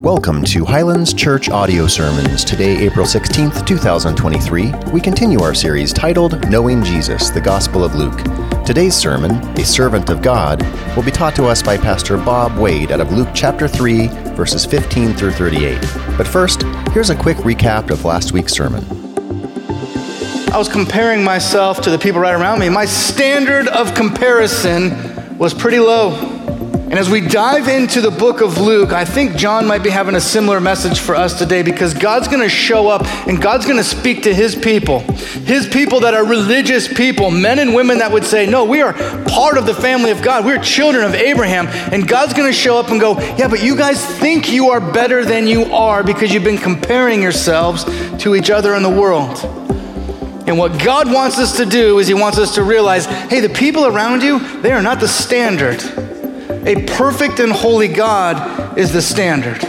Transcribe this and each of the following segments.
Welcome to Highlands Church Audio Sermons. Today, April 16th, 2023, we continue our series titled Knowing Jesus, the Gospel of Luke. Today's sermon, A Servant of God, will be taught to us by Pastor Bob Wade out of Luke chapter 3, verses 15 through 38. But first, here's a quick recap of last week's sermon. I was comparing myself to the people right around me. My standard of comparison was pretty low. And as we dive into the book of Luke, I think John might be having a similar message for us today because God's going to show up and God's going to speak to his people. His people that are religious people, men and women that would say, No, we are part of the family of God. We're children of Abraham. And God's going to show up and go, Yeah, but you guys think you are better than you are because you've been comparing yourselves to each other in the world. And what God wants us to do is He wants us to realize hey, the people around you, they are not the standard. A perfect and holy God is the standard.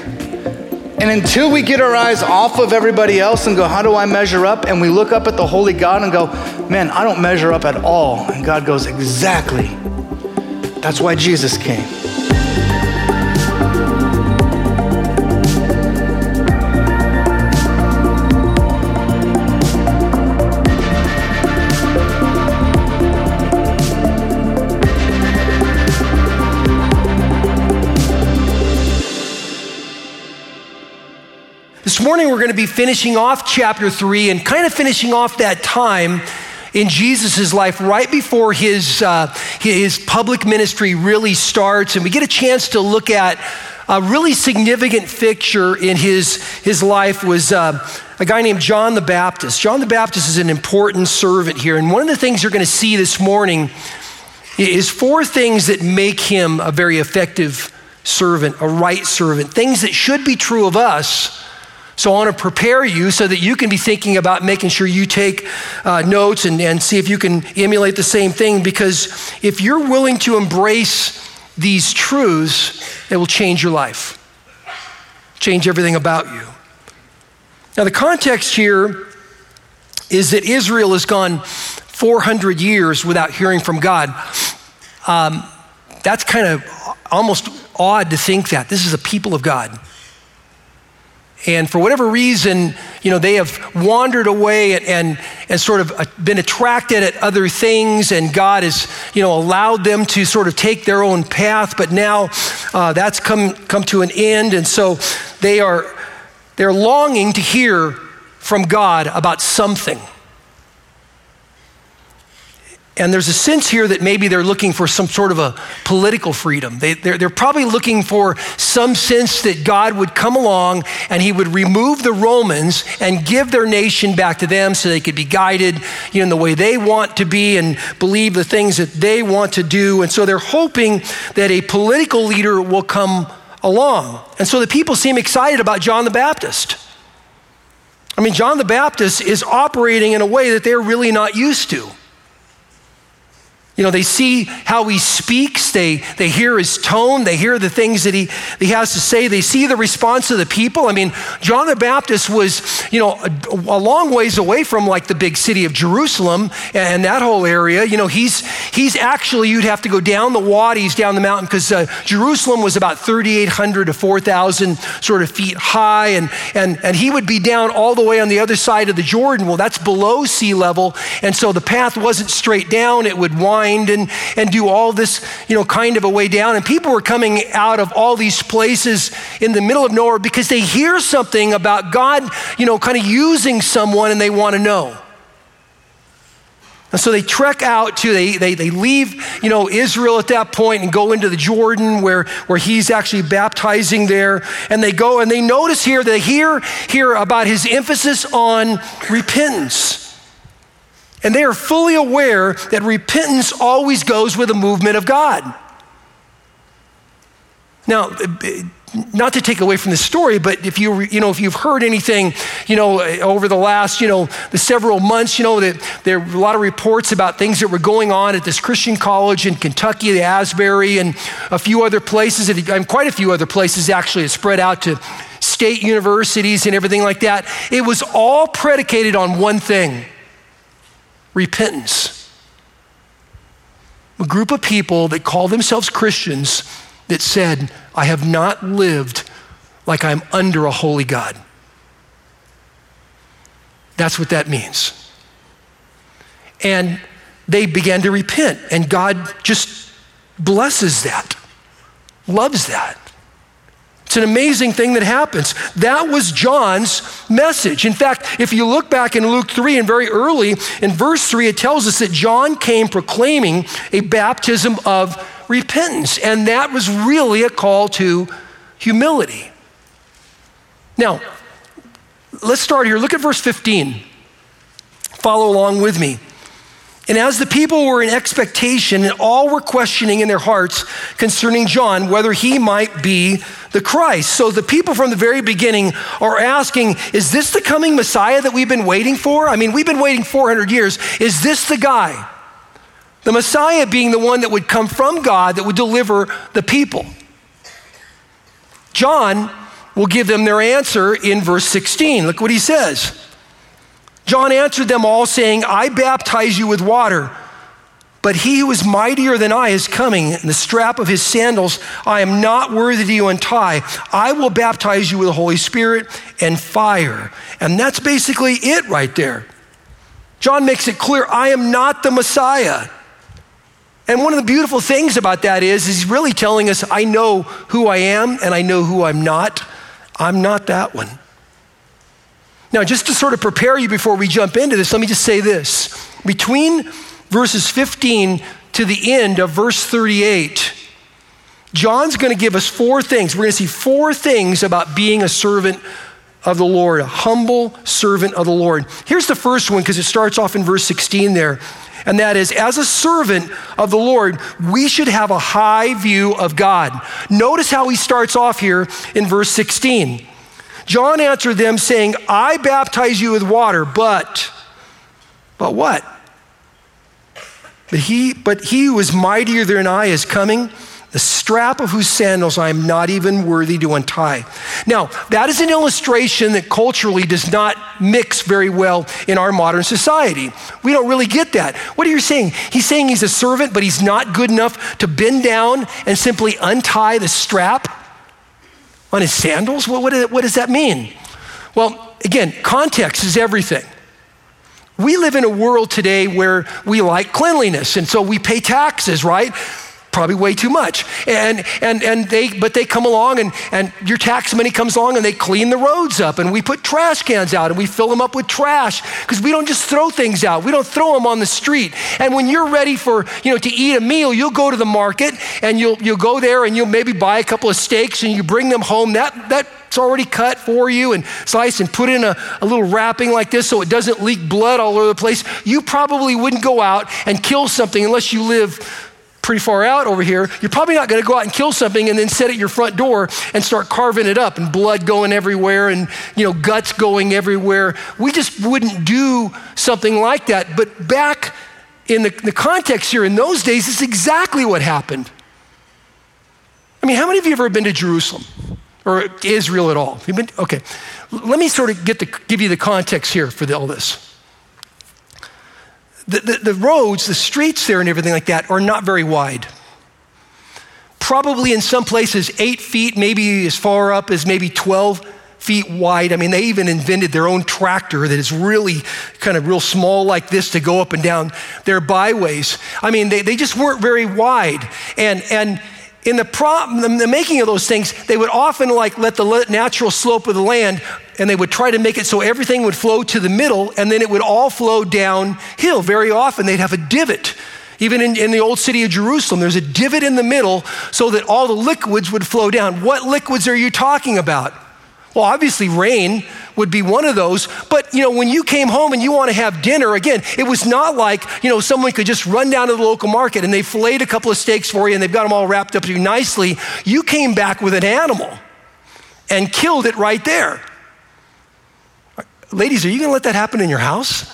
And until we get our eyes off of everybody else and go, how do I measure up? And we look up at the holy God and go, man, I don't measure up at all. And God goes, exactly. That's why Jesus came. Morning, we're going to be finishing off chapter three and kind of finishing off that time in Jesus' life right before his, uh, his public ministry really starts. And we get a chance to look at a really significant figure in his, his life was uh, a guy named John the Baptist. John the Baptist is an important servant here. And one of the things you're going to see this morning is four things that make him a very effective servant, a right servant, things that should be true of us so I want to prepare you so that you can be thinking about making sure you take uh, notes and, and see if you can emulate the same thing. Because if you're willing to embrace these truths, it will change your life, change everything about you. Now, the context here is that Israel has gone 400 years without hearing from God. Um, that's kind of almost odd to think that. This is a people of God. And for whatever reason, you know, they have wandered away and, and, and, sort of uh, been attracted at other things, and God has, you know, allowed them to sort of take their own path. But now uh, that's come, come to an end, and so they are they're longing to hear from God about something. And there's a sense here that maybe they're looking for some sort of a political freedom. They, they're, they're probably looking for some sense that God would come along and he would remove the Romans and give their nation back to them so they could be guided you know, in the way they want to be and believe the things that they want to do. And so they're hoping that a political leader will come along. And so the people seem excited about John the Baptist. I mean, John the Baptist is operating in a way that they're really not used to. You know, they see how he speaks, they, they hear his tone, they hear the things that he, he has to say, they see the response of the people. I mean, John the Baptist was, you know, a, a long ways away from like the big city of Jerusalem and that whole area. You know, he's, he's actually, you'd have to go down the wadis, down the mountain, because uh, Jerusalem was about 3,800 to 4,000 sort of feet high, and, and, and he would be down all the way on the other side of the Jordan. Well, that's below sea level, and so the path wasn't straight down, it would wind and, and do all this, you know, kind of a way down. And people were coming out of all these places in the middle of nowhere because they hear something about God, you know, kind of using someone and they want to know. And so they trek out to, they, they, they leave, you know, Israel at that point and go into the Jordan where, where he's actually baptizing there. And they go and they notice here, they hear here about his emphasis on repentance. And they are fully aware that repentance always goes with the movement of God. Now, not to take away from the story, but if you you know if you've heard anything, you know over the last you know the several months, you know that there are a lot of reports about things that were going on at this Christian college in Kentucky, the Asbury, and a few other places, and quite a few other places actually. It spread out to state universities and everything like that. It was all predicated on one thing repentance. A group of people that call themselves Christians that said, I have not lived like I'm under a holy God. That's what that means. And they began to repent, and God just blesses that, loves that. It's an amazing thing that happens. That was John's message. In fact, if you look back in Luke 3 and very early in verse 3, it tells us that John came proclaiming a baptism of repentance. And that was really a call to humility. Now, let's start here. Look at verse 15. Follow along with me. And as the people were in expectation, and all were questioning in their hearts concerning John whether he might be the Christ. So the people from the very beginning are asking, Is this the coming Messiah that we've been waiting for? I mean, we've been waiting 400 years. Is this the guy? The Messiah being the one that would come from God that would deliver the people. John will give them their answer in verse 16. Look what he says. John answered them all, saying, I baptize you with water, but he who is mightier than I is coming, and the strap of his sandals I am not worthy to untie. I will baptize you with the Holy Spirit and fire. And that's basically it right there. John makes it clear I am not the Messiah. And one of the beautiful things about that is, is he's really telling us, I know who I am and I know who I'm not. I'm not that one. Now, just to sort of prepare you before we jump into this, let me just say this. Between verses 15 to the end of verse 38, John's going to give us four things. We're going to see four things about being a servant of the Lord, a humble servant of the Lord. Here's the first one because it starts off in verse 16 there. And that is, as a servant of the Lord, we should have a high view of God. Notice how he starts off here in verse 16. John answered them, saying, I baptize you with water, but, but what? But he, but he who is mightier than I is coming, the strap of whose sandals I am not even worthy to untie. Now, that is an illustration that culturally does not mix very well in our modern society. We don't really get that. What are you saying? He's saying he's a servant, but he's not good enough to bend down and simply untie the strap on his sandals? What, what, what does that mean? Well, again, context is everything. We live in a world today where we like cleanliness, and so we pay taxes, right? Probably way too much. And, and, and they, but they come along and, and your tax money comes along and they clean the roads up and we put trash cans out and we fill them up with trash because we don't just throw things out. We don't throw them on the street. And when you're ready for, you know, to eat a meal, you'll go to the market and you'll, you'll go there and you'll maybe buy a couple of steaks and you bring them home. That, that it's already cut for you and sliced and put in a, a, little wrapping like this so it doesn't leak blood all over the place. You probably wouldn't go out and kill something unless you live pretty far out over here, you're probably not going to go out and kill something and then set at your front door and start carving it up and blood going everywhere and you know guts going everywhere. We just wouldn't do something like that. But back in the, the context here in those days, it's exactly what happened. I mean, how many of you have ever been to Jerusalem or Israel at all? Been, okay, let me sort of get the, give you the context here for the, all this the, the, the roads, the streets there, and everything like that are not very wide. Probably in some places, eight feet, maybe as far up as maybe 12 feet wide. I mean, they even invented their own tractor that is really kind of real small like this to go up and down their byways. I mean, they, they just weren't very wide. And, and in the, the making of those things, they would often like let the natural slope of the land and they would try to make it so everything would flow to the middle and then it would all flow downhill. Very often they'd have a divot. Even in, in, the old city of Jerusalem, there's a divot in the middle so that all the liquids would flow down. What liquids are you talking about? Well, obviously, rain would be one of those. But, you know, when you came home and you want to have dinner, again, it was not like, you know, someone could just run down to the local market and they filleted a couple of steaks for you and they've got them all wrapped up nicely. You came back with an animal and killed it right there. Ladies, are you going to let that happen in your house?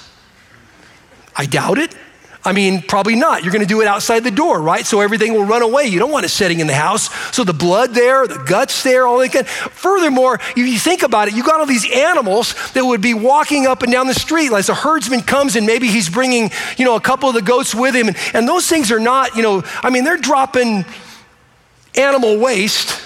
I doubt it. I mean, probably not. You're going to do it outside the door, right? So everything will run away. You don't want it sitting in the house. So the blood there, the guts there, all that kind. Furthermore, if you think about it, you got all these animals that would be walking up and down the street as a herdsman comes and maybe he's bringing, you know, a couple of the goats with him. And, and those things are not, you know, I mean, they're dropping animal waste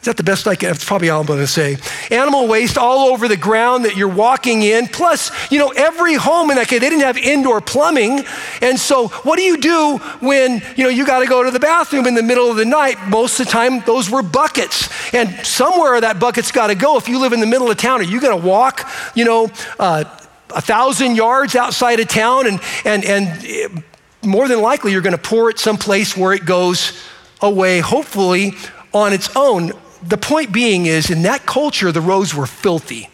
Is that the best I can? That's probably all I'm going to say. Animal waste all over the ground that you're walking in. Plus, you know, every home in that case, they didn't have indoor plumbing. And so, what do you do when, you know, you got to go to the bathroom in the middle of the night? Most of the time, those were buckets. And somewhere that bucket's got to go. If you live in the middle of town, are you going to walk, you know, uh, a thousand yards outside of town? And, and, and eh, more than likely, you're going to pour it someplace where it goes away, hopefully on its own the point being is, in that culture, the roads were filthy.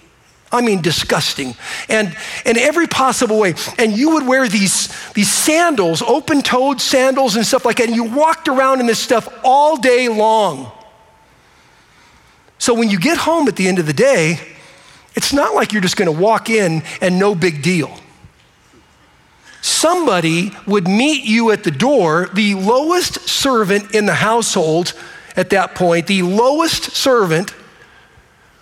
I mean, disgusting. And in every possible way. And you would wear these, these sandals, open toed sandals and stuff like that. And you walked around in this stuff all day long. So when you get home at the end of the day, it's not like you're just going to walk in and no big deal. Somebody would meet you at the door, the lowest servant in the household at that point, the lowest servant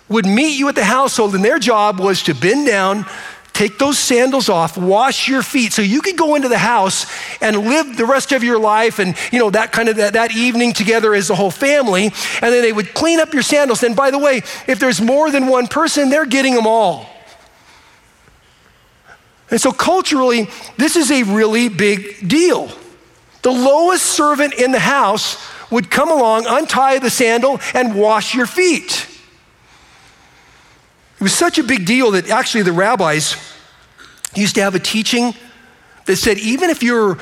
would meet you at the household, and their job was to bend down, take those sandals off, wash your feet, so you could go into the house and live the rest of your life and, you know, that kind of that, that evening together as a whole family. And then they would clean up your sandals. And by the way, if there's more than one person, they're getting them all. And so culturally, this is a really big deal. The lowest servant in the house would come along, untie the sandal, and wash your feet. It was such a big deal that actually the rabbis used to have a teaching that said even if you're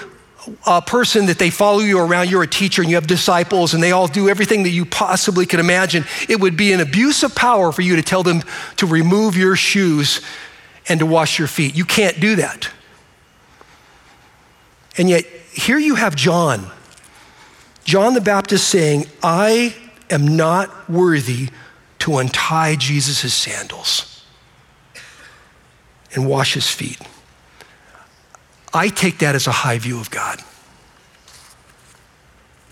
a person that they follow you around, you're a teacher and you have disciples and they all do everything that you possibly could imagine, it would be an abuse of power for you to tell them to remove your shoes and to wash your feet. You can't do that. And yet, here you have John John the Baptist saying, I am not worthy to untie Jesus' sandals and wash his feet. I take that as a high view of God.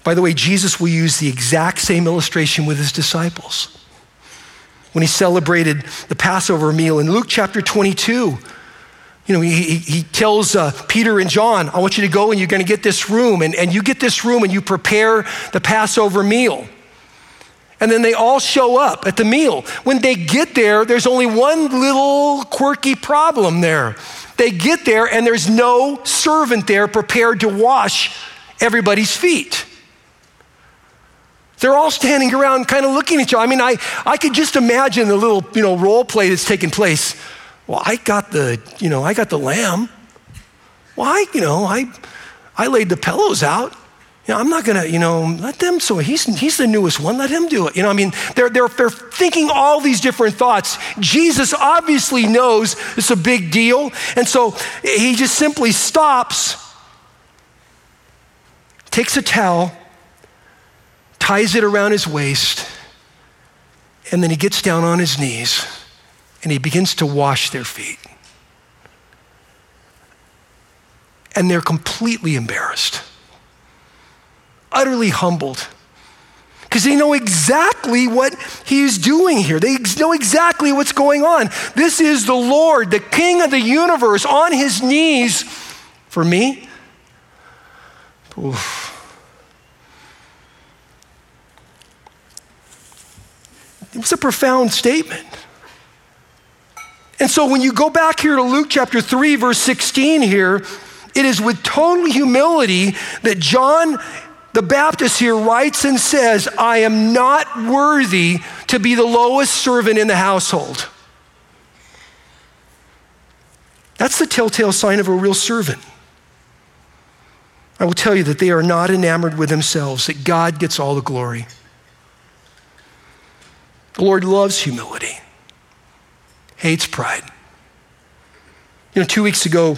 By the way, Jesus will use the exact same illustration with his disciples. When he celebrated the Passover meal in Luke chapter 22, you know, he, he tells uh, Peter and John, I want you to go and you're going to get this room. And, and you get this room and you prepare the Passover meal. And then they all show up at the meal. When they get there, there's only one little quirky problem there. They get there and there's no servant there prepared to wash everybody's feet. They're all standing around kind of looking at each other. I mean, I, I could just imagine the little, you know, role play that's taking place. Well, I got the, you know, I got the lamb. Well, I, you know, I, I laid the pillows out. You know, I'm not gonna, you know, let them. So he's he's the newest one. Let him do it. You know, I mean, they're they're they're thinking all these different thoughts. Jesus obviously knows it's a big deal, and so he just simply stops, takes a towel, ties it around his waist, and then he gets down on his knees and he begins to wash their feet. And they're completely embarrassed, utterly humbled, because they know exactly what he's doing here. They know exactly what's going on. This is the Lord, the King of the universe, on his knees for me. Oof. It was a profound statement. And so when you go back here to Luke chapter 3, verse 16 here, it is with total humility that John the Baptist here writes and says, I am not worthy to be the lowest servant in the household. That's the telltale sign of a real servant. I will tell you that they are not enamored with themselves, that God gets all the glory. The Lord loves humility hates pride. You know, two weeks ago,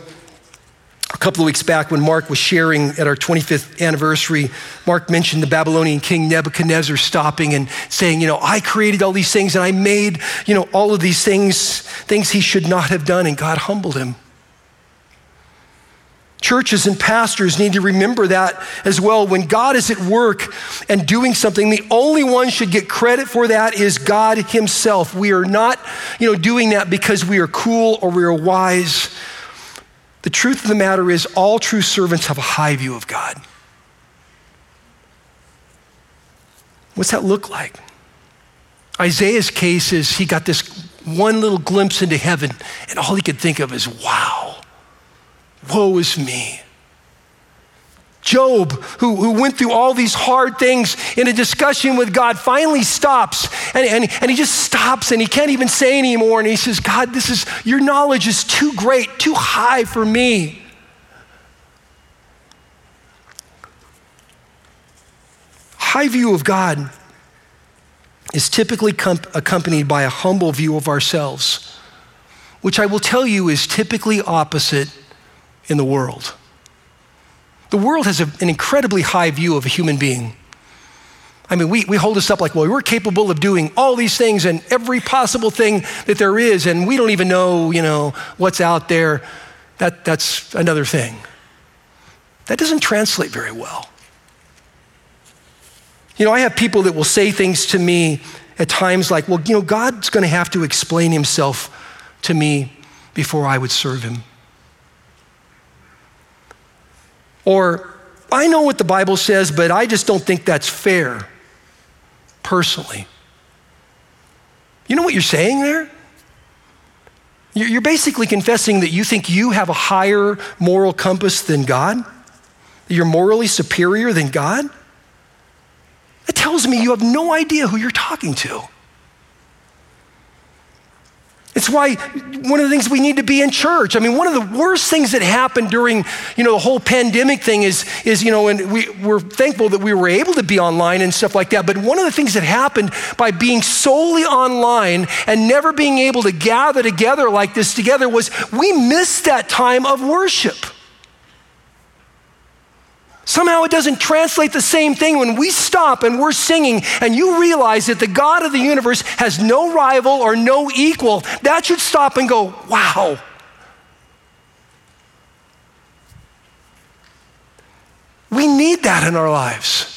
a couple of weeks back, when Mark was sharing at our 25th anniversary, Mark mentioned the Babylonian king Nebuchadnezzar stopping and saying, You know, I created all these things and I made, you know, all of these things, things he should not have done, and God humbled him. Churches and pastors need to remember that as well. When God is at work and doing something, the only one should get credit for that is God Himself. We are not, you know, doing that because we are cool or we are wise. The truth of the matter is, all true servants have a high view of God. What's that look like? Isaiah's case is he got this one little glimpse into heaven, and all he could think of is, wow, woe is me. Job, who, who went through all these hard things in a discussion with God, finally stops and, and, and he just stops and he can't even say anymore. And he says, God, this is, your knowledge is too great, too high for me. High view of God is typically comp- accompanied by a humble view of ourselves, which I will tell you is typically opposite in the world. The world has a, an incredibly high view of a human being. I mean, we, we hold us up like, well, we're capable of doing all these things and every possible thing that there is, and we don't even know, you know, what's out there. That, that's another thing. That doesn't translate very well. You know, I have people that will say things to me at times like, well, you know, God's going to have to explain himself to me before I would serve him. Or, I know what the Bible says, but I just don't think that's fair, personally. You know what you're saying there? You're basically confessing that you think you have a higher moral compass than God, that you're morally superior than God. That tells me you have no idea who you're talking to. It's why one of the things we need to be in church. I mean, one of the worst things that happened during, you know, the whole pandemic thing is, is you know, and we, we're thankful that we were able to be online and stuff like that. But one of the things that happened by being solely online and never being able to gather together like this together was we missed that time of worship. Somehow it doesn't translate the same thing when we stop and we're singing and you realize that the God of the universe has no rival or no equal. That should stop and go, wow. We need that in our lives.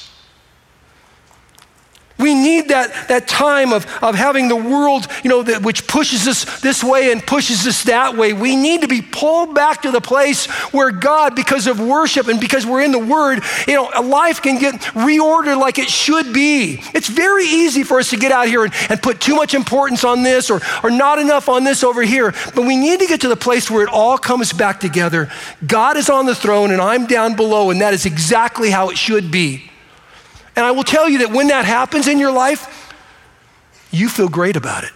We need that, that time of, of having the world, you know, that, which pushes us this way and pushes us that way. We need to be pulled back to the place where God, because of worship and because we're in the Word, you know, a life can get reordered like it should be. It's very easy for us to get out here and, and put too much importance on this or, or not enough on this over here. But we need to get to the place where it all comes back together. God is on the throne and I'm down below, and that is exactly how it should be. And I will tell you that when that happens in your life, you feel great about it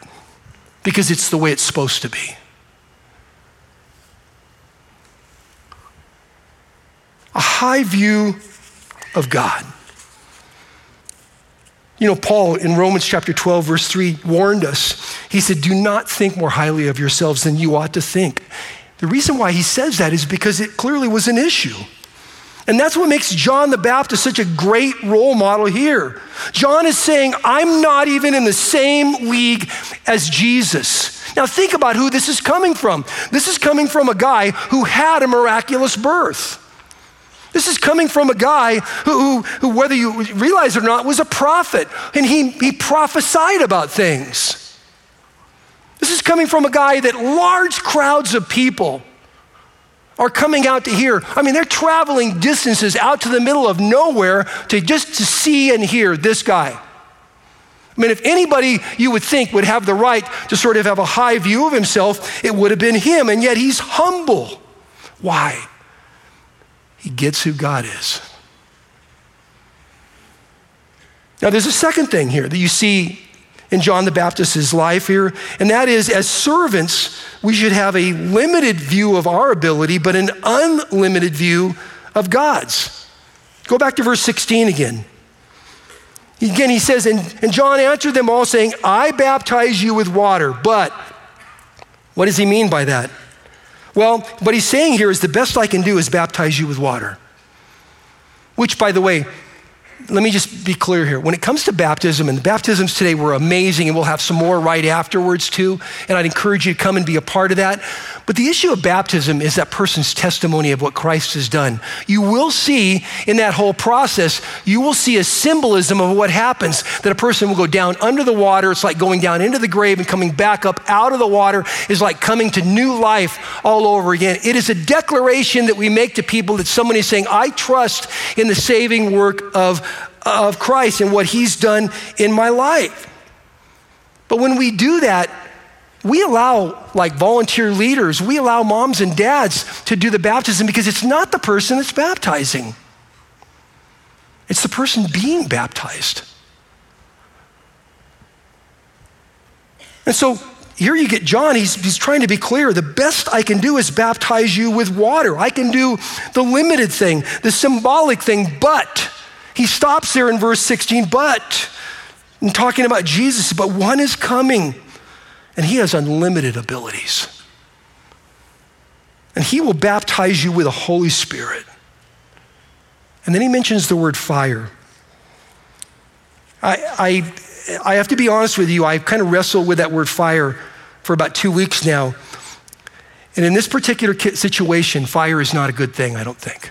because it's the way it's supposed to be. A high view of God. You know, Paul in Romans chapter 12, verse 3, warned us. He said, Do not think more highly of yourselves than you ought to think. The reason why he says that is because it clearly was an issue. And that's what makes John the Baptist such a great role model here. John is saying, I'm not even in the same league as Jesus. Now, think about who this is coming from. This is coming from a guy who had a miraculous birth. This is coming from a guy who, who, who, whether you realize it or not, was a prophet, and he, he prophesied about things. This is coming from a guy that large crowds of people are coming out to hear. I mean, they're traveling distances out to the middle of nowhere to just to see and hear this guy. I mean, if anybody you would think would have the right to sort of have a high view of himself, it would have been him, and yet he's humble. Why? He gets who God is. Now, there's a second thing here that you see in John the Baptist's life here, and that is as servants, we should have a limited view of our ability, but an unlimited view of God's. Go back to verse 16 again. Again, he says, and, and John answered them all, saying, I baptize you with water, but what does he mean by that? Well, what he's saying here is the best I can do is baptize you with water. Which, by the way, let me just be clear here. When it comes to baptism, and the baptisms today were amazing, and we'll have some more right afterwards too, and I'd encourage you to come and be a part of that. But the issue of baptism is that person's testimony of what Christ has done. You will see in that whole process, you will see a symbolism of what happens that a person will go down under the water. It's like going down into the grave and coming back up out of the water is like coming to new life all over again. It is a declaration that we make to people that somebody is saying, I trust in the saving work of, of Christ and what he's done in my life. But when we do that, we allow like volunteer leaders, we allow moms and dads to do the baptism because it's not the person that's baptizing. It's the person being baptized. And so here you get John, he's, he's trying to be clear. The best I can do is baptize you with water. I can do the limited thing, the symbolic thing, but he stops there in verse 16, but, talking about Jesus, but one is coming and he has unlimited abilities. And he will baptize you with the Holy Spirit. And then he mentions the word fire. I, I, I have to be honest with you, I've kind of wrestled with that word fire for about two weeks now. And in this particular situation, fire is not a good thing, I don't think.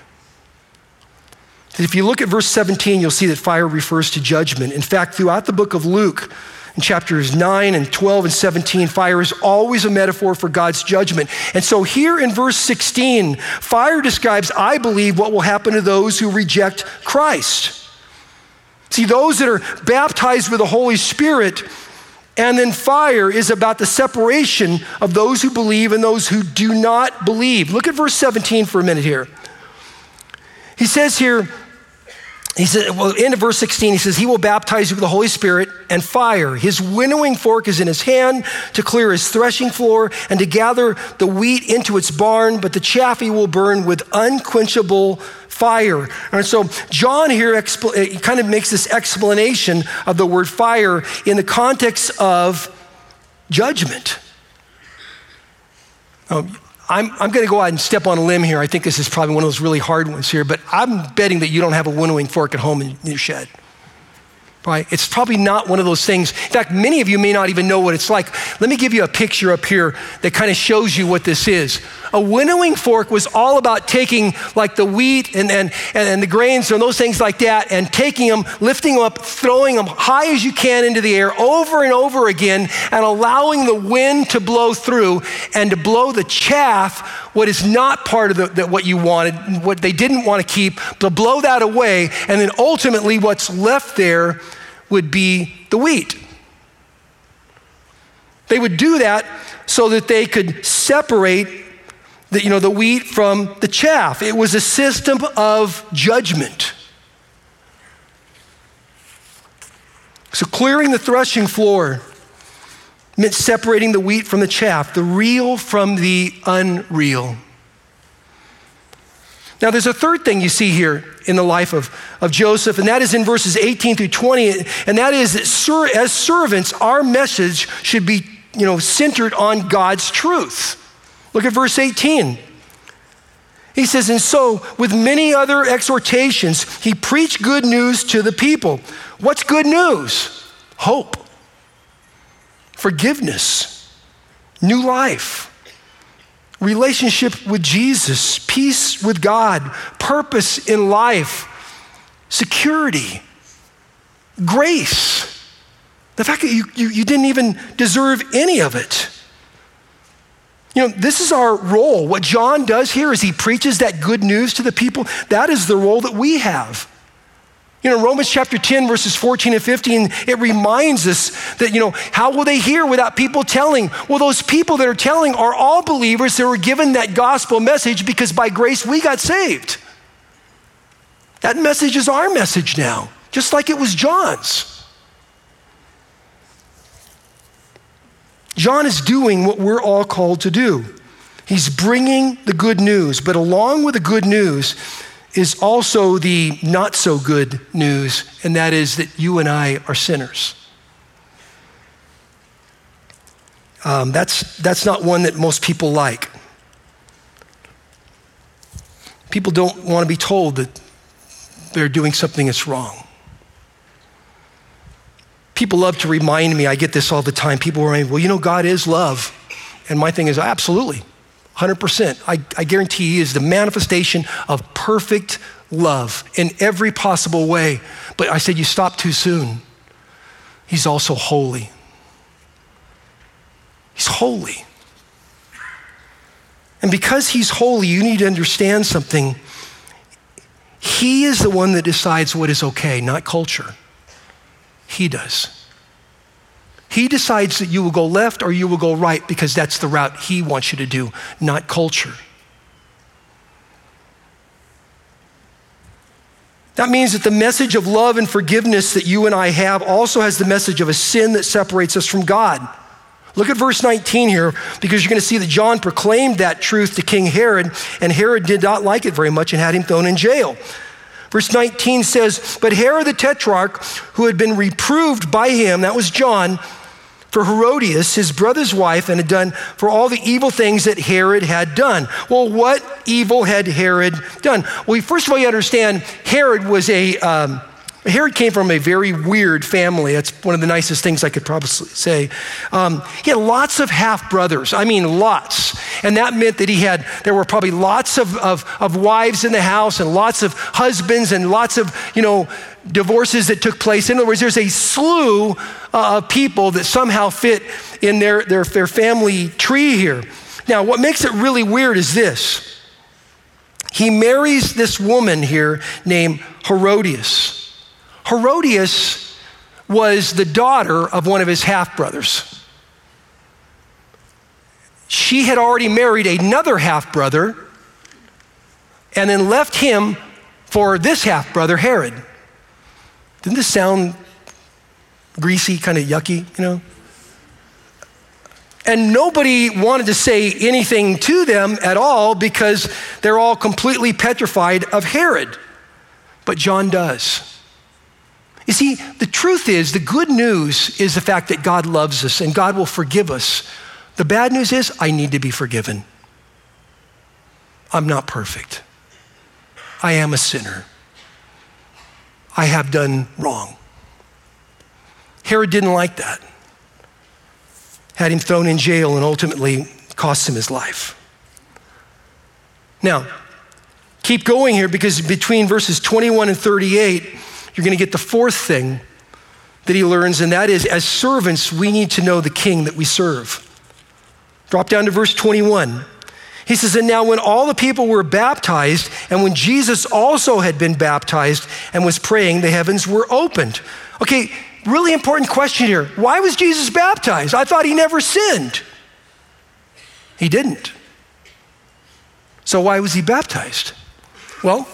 If you look at verse 17, you'll see that fire refers to judgment. In fact, throughout the book of Luke, in chapters 9 and 12 and 17, fire is always a metaphor for God's judgment. And so here in verse 16, fire describes, I believe, what will happen to those who reject Christ. See, those that are baptized with the Holy Spirit, and then fire is about the separation of those who believe and those who do not believe. Look at verse 17 for a minute here. He says here, he says, well, in verse 16, he says, He will baptize you with the Holy Spirit and fire. His winnowing fork is in his hand to clear his threshing floor and to gather the wheat into its barn, but the chaff he will burn with unquenchable fire. And so John here expl- kind of makes this explanation of the word fire in the context of judgment. Um, I'm, I'm going to go out and step on a limb here. I think this is probably one of those really hard ones here, but I'm betting that you don't have a winnowing fork at home in your shed right? It's probably not one of those things. In fact, many of you may not even know what it's like. Let me give you a picture up here that kind of shows you what this is. A winnowing fork was all about taking like the wheat and, and, and the grains and those things like that and taking them, lifting them up, throwing them high as you can into the air over and over again and allowing the wind to blow through and to blow the chaff, what is not part of the, the, what you wanted, what they didn't want to keep, to blow that away. And then ultimately what's left there would be the wheat. They would do that so that they could separate the, you know, the wheat from the chaff. It was a system of judgment. So clearing the threshing floor meant separating the wheat from the chaff, the real from the unreal. Now, there's a third thing you see here in the life of, of Joseph, and that is in verses 18 through 20, and that is that as servants, our message should be you know, centered on God's truth. Look at verse 18. He says, And so, with many other exhortations, he preached good news to the people. What's good news? Hope, forgiveness, new life relationship with Jesus, peace with God, purpose in life, security, grace. The fact that you, you, you, didn't even deserve any of it. You know, this is our role. What John does here is he preaches that good news to the people. That is the role that we have. You know, Romans chapter 10, verses 14 and 15, it reminds us that, you know, how will they hear without people telling? Well, those people that are telling are all believers that were given that gospel message because by grace we got saved. That message is our message now, just like it was John's. John is doing what we're all called to do. He's bringing the good news, but along with the good news, is also the not so good news, and that is that you and I are sinners. Um, that's, that's not one that most people like. People don't want to be told that they're doing something that's wrong. People love to remind me, I get this all the time. People remind me, well, you know, God is love. And my thing is, absolutely. 100%. I, I guarantee he is the manifestation of perfect love in every possible way. But I said, You stop too soon. He's also holy. He's holy. And because he's holy, you need to understand something. He is the one that decides what is okay, not culture. He does. He decides that you will go left or you will go right because that's the route he wants you to do, not culture. That means that the message of love and forgiveness that you and I have also has the message of a sin that separates us from God. Look at verse 19 here, because you're going to see that John proclaimed that truth to King Herod, and Herod did not like it very much and had him thrown in jail. Verse 19 says, But Herod the Tetrarch, who had been reproved by him, that was John, for Herodias, his brother's wife, and had done for all the evil things that Herod had done. Well, what evil had Herod done? Well, first of all, you understand Herod was a. Um, Herod came from a very weird family. That's one of the nicest things I could probably say. Um, he had lots of half brothers. I mean, lots. And that meant that he had, there were probably lots of, of, of wives in the house and lots of husbands and lots of, you know, divorces that took place. In other words, there's a slew uh, of people that somehow fit in their, their, their family tree here. Now, what makes it really weird is this. He marries this woman here named Herodias. Herodias was the daughter of one of his half brothers. She had already married another half brother and then left him for this half brother, Herod. Didn't this sound greasy, kind of yucky, you know? And nobody wanted to say anything to them at all because they're all completely petrified of Herod. But John does. You see, the truth is, the good news is the fact that God loves us and God will forgive us. The bad news is, I need to be forgiven. I'm not perfect. I am a sinner. I have done wrong. Herod didn't like that. Had him thrown in jail and ultimately cost him his life. Now, keep going here because between verses 21 and 38, you're going to get the fourth thing that he learns, and that is as servants, we need to know the king that we serve. Drop down to verse 21. He says, And now when all the people were baptized, and when Jesus also had been baptized and was praying, the heavens were opened. Okay, really important question here. Why was Jesus baptized? I thought he never sinned. He didn't. So why was he baptized? Well,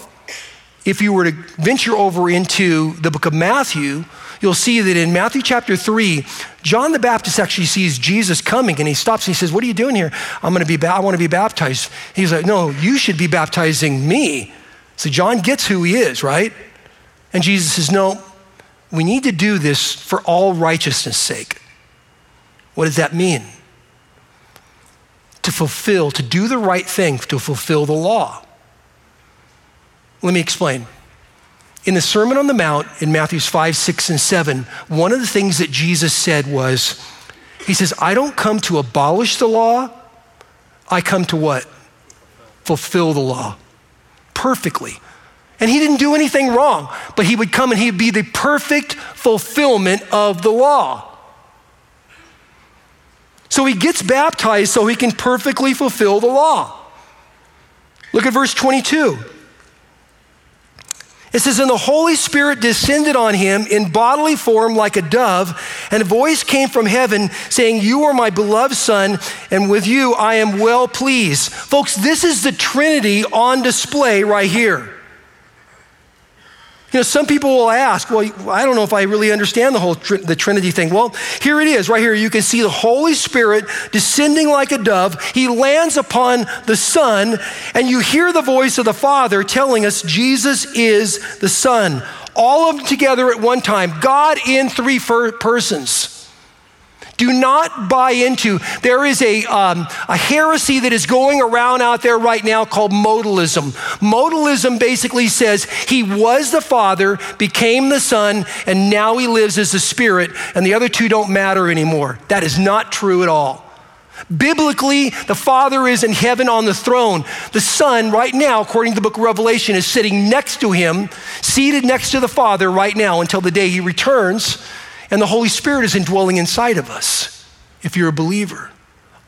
if you were to venture over into the book of Matthew, you'll see that in Matthew chapter 3, John the Baptist actually sees Jesus coming and he stops and he says, What are you doing here? I'm to be, I want to be baptized. He's like, No, you should be baptizing me. So John gets who he is, right? And Jesus says, No, we need to do this for all righteousness' sake. What does that mean? To fulfill, to do the right thing, to fulfill the law. Let me explain. In the Sermon on the Mount in Matthews 5, 6, and 7, one of the things that Jesus said was, He says, I don't come to abolish the law, I come to what? Fulfill the law perfectly. And he didn't do anything wrong, but he would come and he'd be the perfect fulfillment of the law. So he gets baptized so he can perfectly fulfill the law. Look at verse 22. It says, And the Holy Spirit descended on him in bodily form like a dove, and a voice came from heaven saying, You are my beloved Son, and with you I am well pleased. Folks, this is the Trinity on display right here. You know, some people will ask, well, I don't know if I really understand the whole tr- the Trinity thing. Well, here it is, right here. You can see the Holy Spirit descending like a dove. He lands upon the Son, and you hear the voice of the Father telling us Jesus is the Son. All of them together at one time. God in three persons. Do not buy into. There is a, um, a heresy that is going around out there right now called modalism. Modalism basically says he was the Father, became the Son, and now he lives as the Spirit, and the other two don't matter anymore. That is not true at all. Biblically, the Father is in heaven on the throne. The Son, right now, according to the book of Revelation, is sitting next to him, seated next to the Father right now until the day he returns. And the Holy Spirit is indwelling inside of us if you're a believer.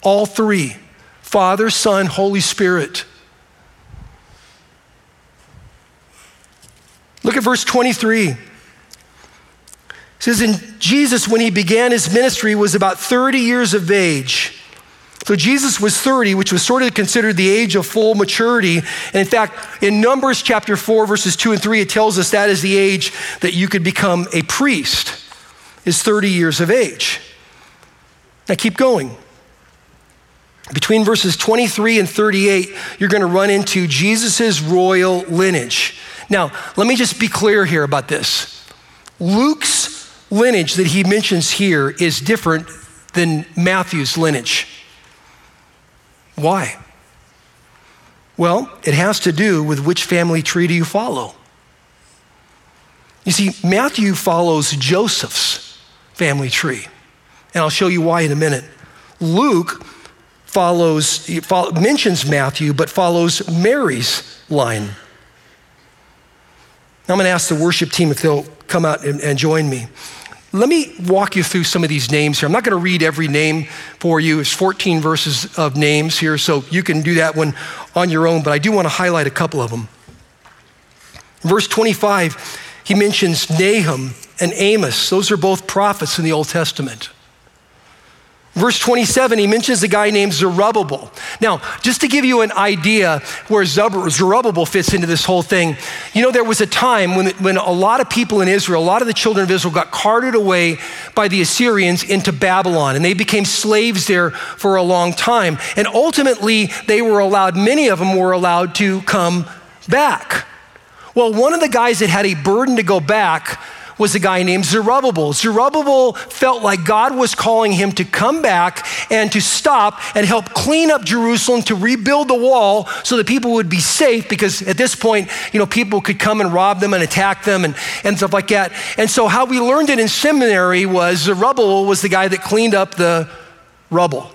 All three Father, Son, Holy Spirit. Look at verse 23. It says in Jesus, when he began his ministry, was about 30 years of age. So Jesus was 30, which was sort of considered the age of full maturity. And in fact, in Numbers chapter 4, verses 2 and 3, it tells us that is the age that you could become a priest, is 30 years of age. Now keep going. Between verses 23 and 38, you're going to run into Jesus' royal lineage. Now, let me just be clear here about this. Luke's lineage that he mentions here is different than Matthew's lineage. Why? Well, it has to do with which family tree do you follow. You see, Matthew follows Joseph's family tree, and I'll show you why in a minute. Luke follows, follow, mentions Matthew, but follows Mary's line. I'm going to ask the worship team if they'll come out and, and join me. Let me walk you through some of these names here. I'm not going to read every name for you. It's 14 verses of names here, so you can do that one on your own, but I do want to highlight a couple of them. verse 25, he mentions Nahum and Amos. Those are both prophets in the Old Testament. Verse 27, he mentions a guy named Zerubbabel. Now, just to give you an idea where Zerubbabel fits into this whole thing, you know, there was a time when, when a lot of people in Israel, a lot of the children of Israel got carted away by the Assyrians into Babylon, and they became slaves there for a long time. And ultimately, they were allowed, many of them were allowed to come back. Well, one of the guys that had a burden to go back was a guy named Zerubbabel. Zerubbabel felt like God was calling him to come back and to stop and help clean up Jerusalem, to rebuild the wall so that people would be safe because at this point, you know, people could come and rob them and attack them and, and stuff like that. And so, how we learned it in seminary was Zerubbabel was the guy that cleaned up the rubble.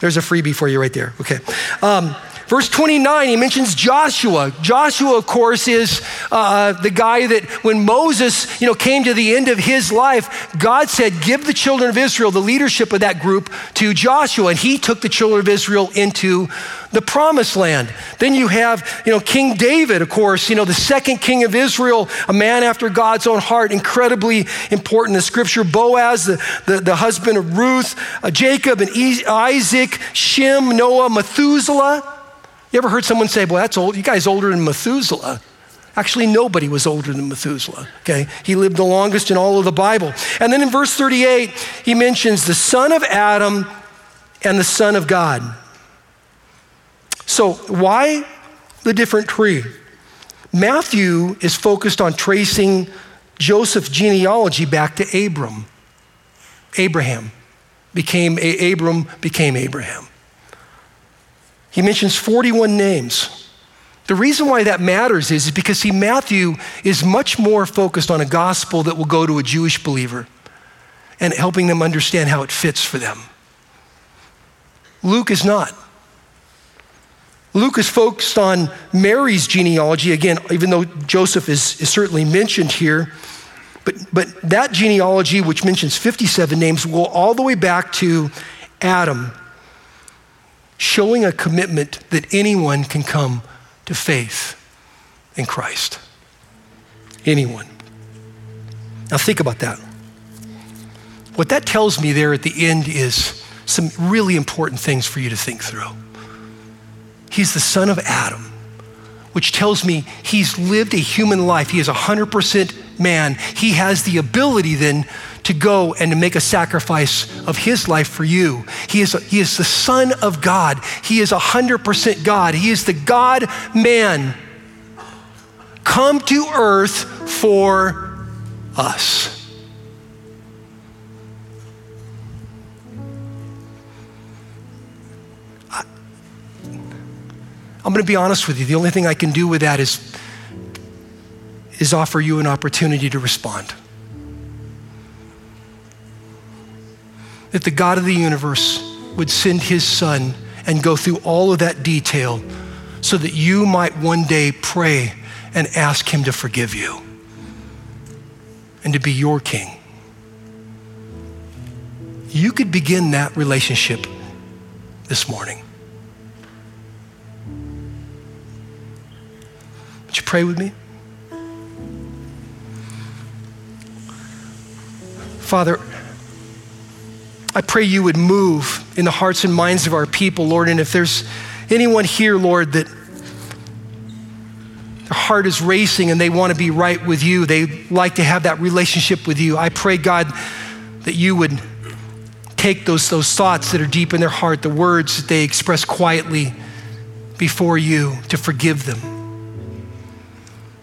There's a freebie for you right there. Okay. Um, Verse 29, he mentions Joshua. Joshua, of course, is uh, the guy that when Moses, you know, came to the end of his life, God said, "Give the children of Israel the leadership of that group to Joshua," and he took the children of Israel into the promised land. Then you have, you know, King David, of course, you know, the second king of Israel, a man after God's own heart, incredibly important in scripture. Boaz, the, the, the husband of Ruth, uh, Jacob and Isaac, Shem, Noah, Methuselah. You ever heard someone say, Well, that's old. You guys older than Methuselah. Actually, nobody was older than Methuselah, okay? He lived the longest in all of the Bible. And then in verse 38, he mentions the son of Adam and the son of God. So, why the different tree? Matthew is focused on tracing Joseph's genealogy back to Abram. Abraham became Abram became Abraham. He mentions 41 names. The reason why that matters is because, see, Matthew is much more focused on a gospel that will go to a Jewish believer and helping them understand how it fits for them. Luke is not. Luke is focused on Mary's genealogy, again, even though Joseph is, is certainly mentioned here. But, but that genealogy, which mentions 57 names, will all the way back to Adam showing a commitment that anyone can come to faith in Christ. Anyone. Now, think about that. What that tells me there at the end is some really important things for you to think through. He's the son of Adam, which tells me he's lived a human life. He is 100% man. He has the ability then to go and to make a sacrifice of his life for you. He is, he is the Son of God. He is 100% God. He is the God man come to earth for us. I'm going to be honest with you. The only thing I can do with that is, is offer you an opportunity to respond. that the God of the universe would send his son and go through all of that detail so that you might one day pray and ask him to forgive you and to be your king. You could begin that relationship this morning. Would you pray with me? Father, I pray you would move in the hearts and minds of our people, Lord. And if there's anyone here, Lord, that their heart is racing and they want to be right with you, they like to have that relationship with you, I pray, God, that you would take those, those thoughts that are deep in their heart, the words that they express quietly before you, to forgive them,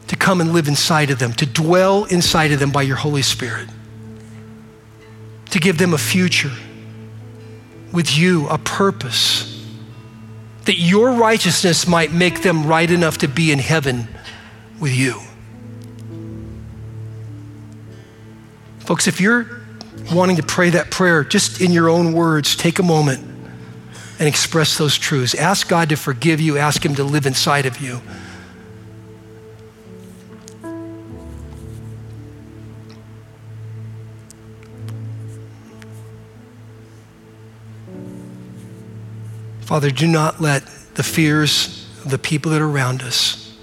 to come and live inside of them, to dwell inside of them by your Holy Spirit to give them a future with you, a purpose, that your righteousness might make them right enough to be in heaven with you. Folks, if you're wanting to pray that prayer just in your own words, take a moment and express those truths. Ask God to forgive you, ask Him to live inside of you. Father, do not let the fears of the people that are around us,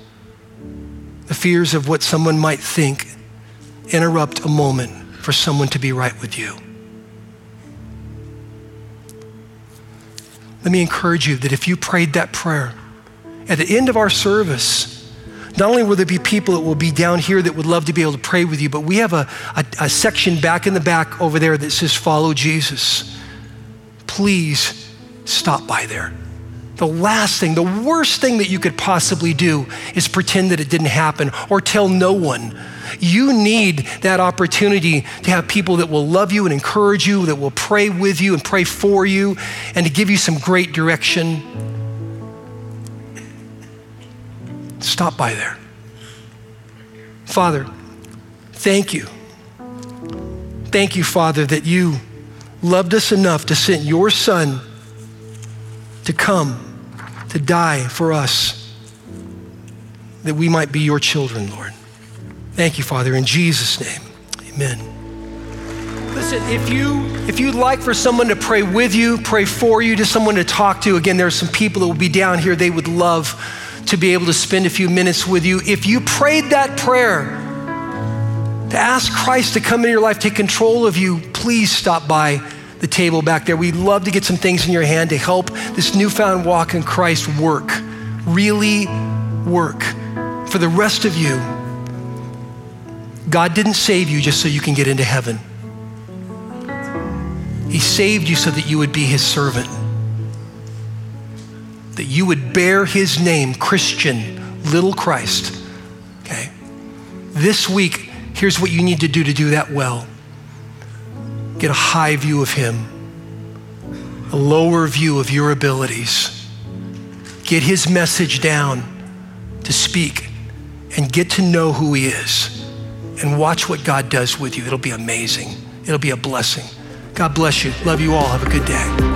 the fears of what someone might think, interrupt a moment for someone to be right with you. Let me encourage you that if you prayed that prayer, at the end of our service, not only will there be people that will be down here that would love to be able to pray with you, but we have a, a, a section back in the back over there that says, Follow Jesus. Please stop by there. The last thing, the worst thing that you could possibly do is pretend that it didn't happen or tell no one. You need that opportunity to have people that will love you and encourage you, that will pray with you and pray for you, and to give you some great direction. Stop by there. Father, thank you. Thank you, Father, that you loved us enough to send your Son to come to die for us that we might be your children, Lord. Thank you, Father, in Jesus' name. Amen. Listen, if you if you'd like for someone to pray with you, pray for you, to someone to talk to, again, there are some people that will be down here. They would love to be able to spend a few minutes with you. If you prayed that prayer to ask Christ to come into your life, take control of you, please stop by the table back there. We'd love to get some things in your hand to help this newfound walk in Christ work, really work. For the rest of you, God didn't save you just so you can get into heaven. He saved you so that you would be his servant, that you would bear his name, Christian, little Christ. Okay? This week, here's what you need to do to do that well get a high view of Him, a lower view of your abilities. Get His message down to speak and get to know who He is and watch what God does with you. It'll be amazing, it'll be a blessing. God bless you. Love you all. Have a good day.